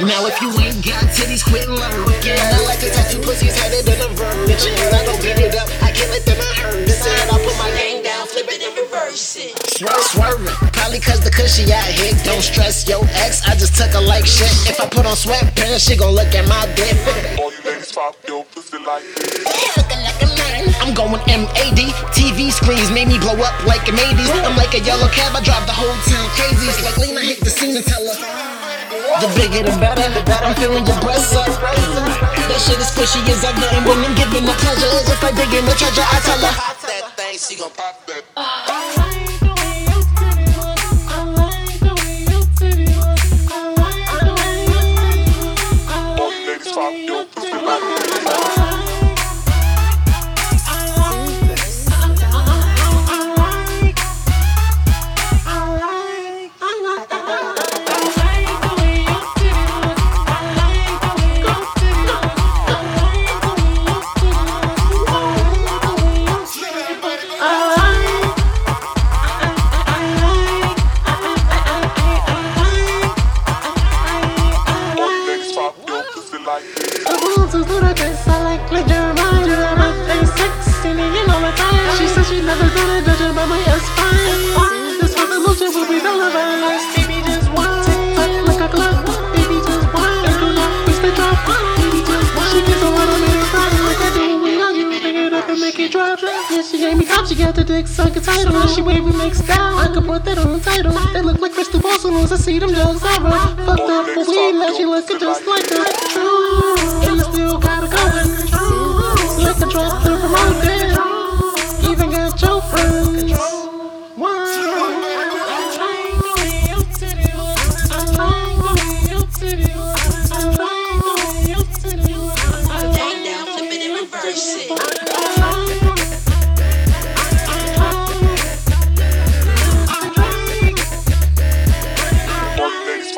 Now if you ain't got titties, quit lurking. I like to touch you pussies headed in a virgin. I don't beat it up, I can't let them hurt. Said I put my game down, flip it and reverse it. Swerve, swerving, probably cause the cushy I hit. Don't stress your ex, I just took her like shit. If I put on sweatpants, she gon' look at my dick. All you ladies pop your pussy like this. Looking like a man. I'm going MAD. TV screens made me blow up like an 80s. I'm like a yellow cab, I drive the whole town crazy. It's like Lena hit the scene and tell her. The bigger the better. I'm feeling your breasts up. That shit is squishy as. And when I'm giving the pleasure, it's just like digging the treasure. I tell her. Pop that thing, she gon' pop that. Your pussy like this. Yeah, she gave me top. She got the dick suck a title. And she wavy mixed down. I could put that on the title. They look like crystal balls as I see them jugs. I run. Up for weed. Now she looking just like a true.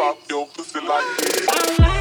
Pop your pussy like this.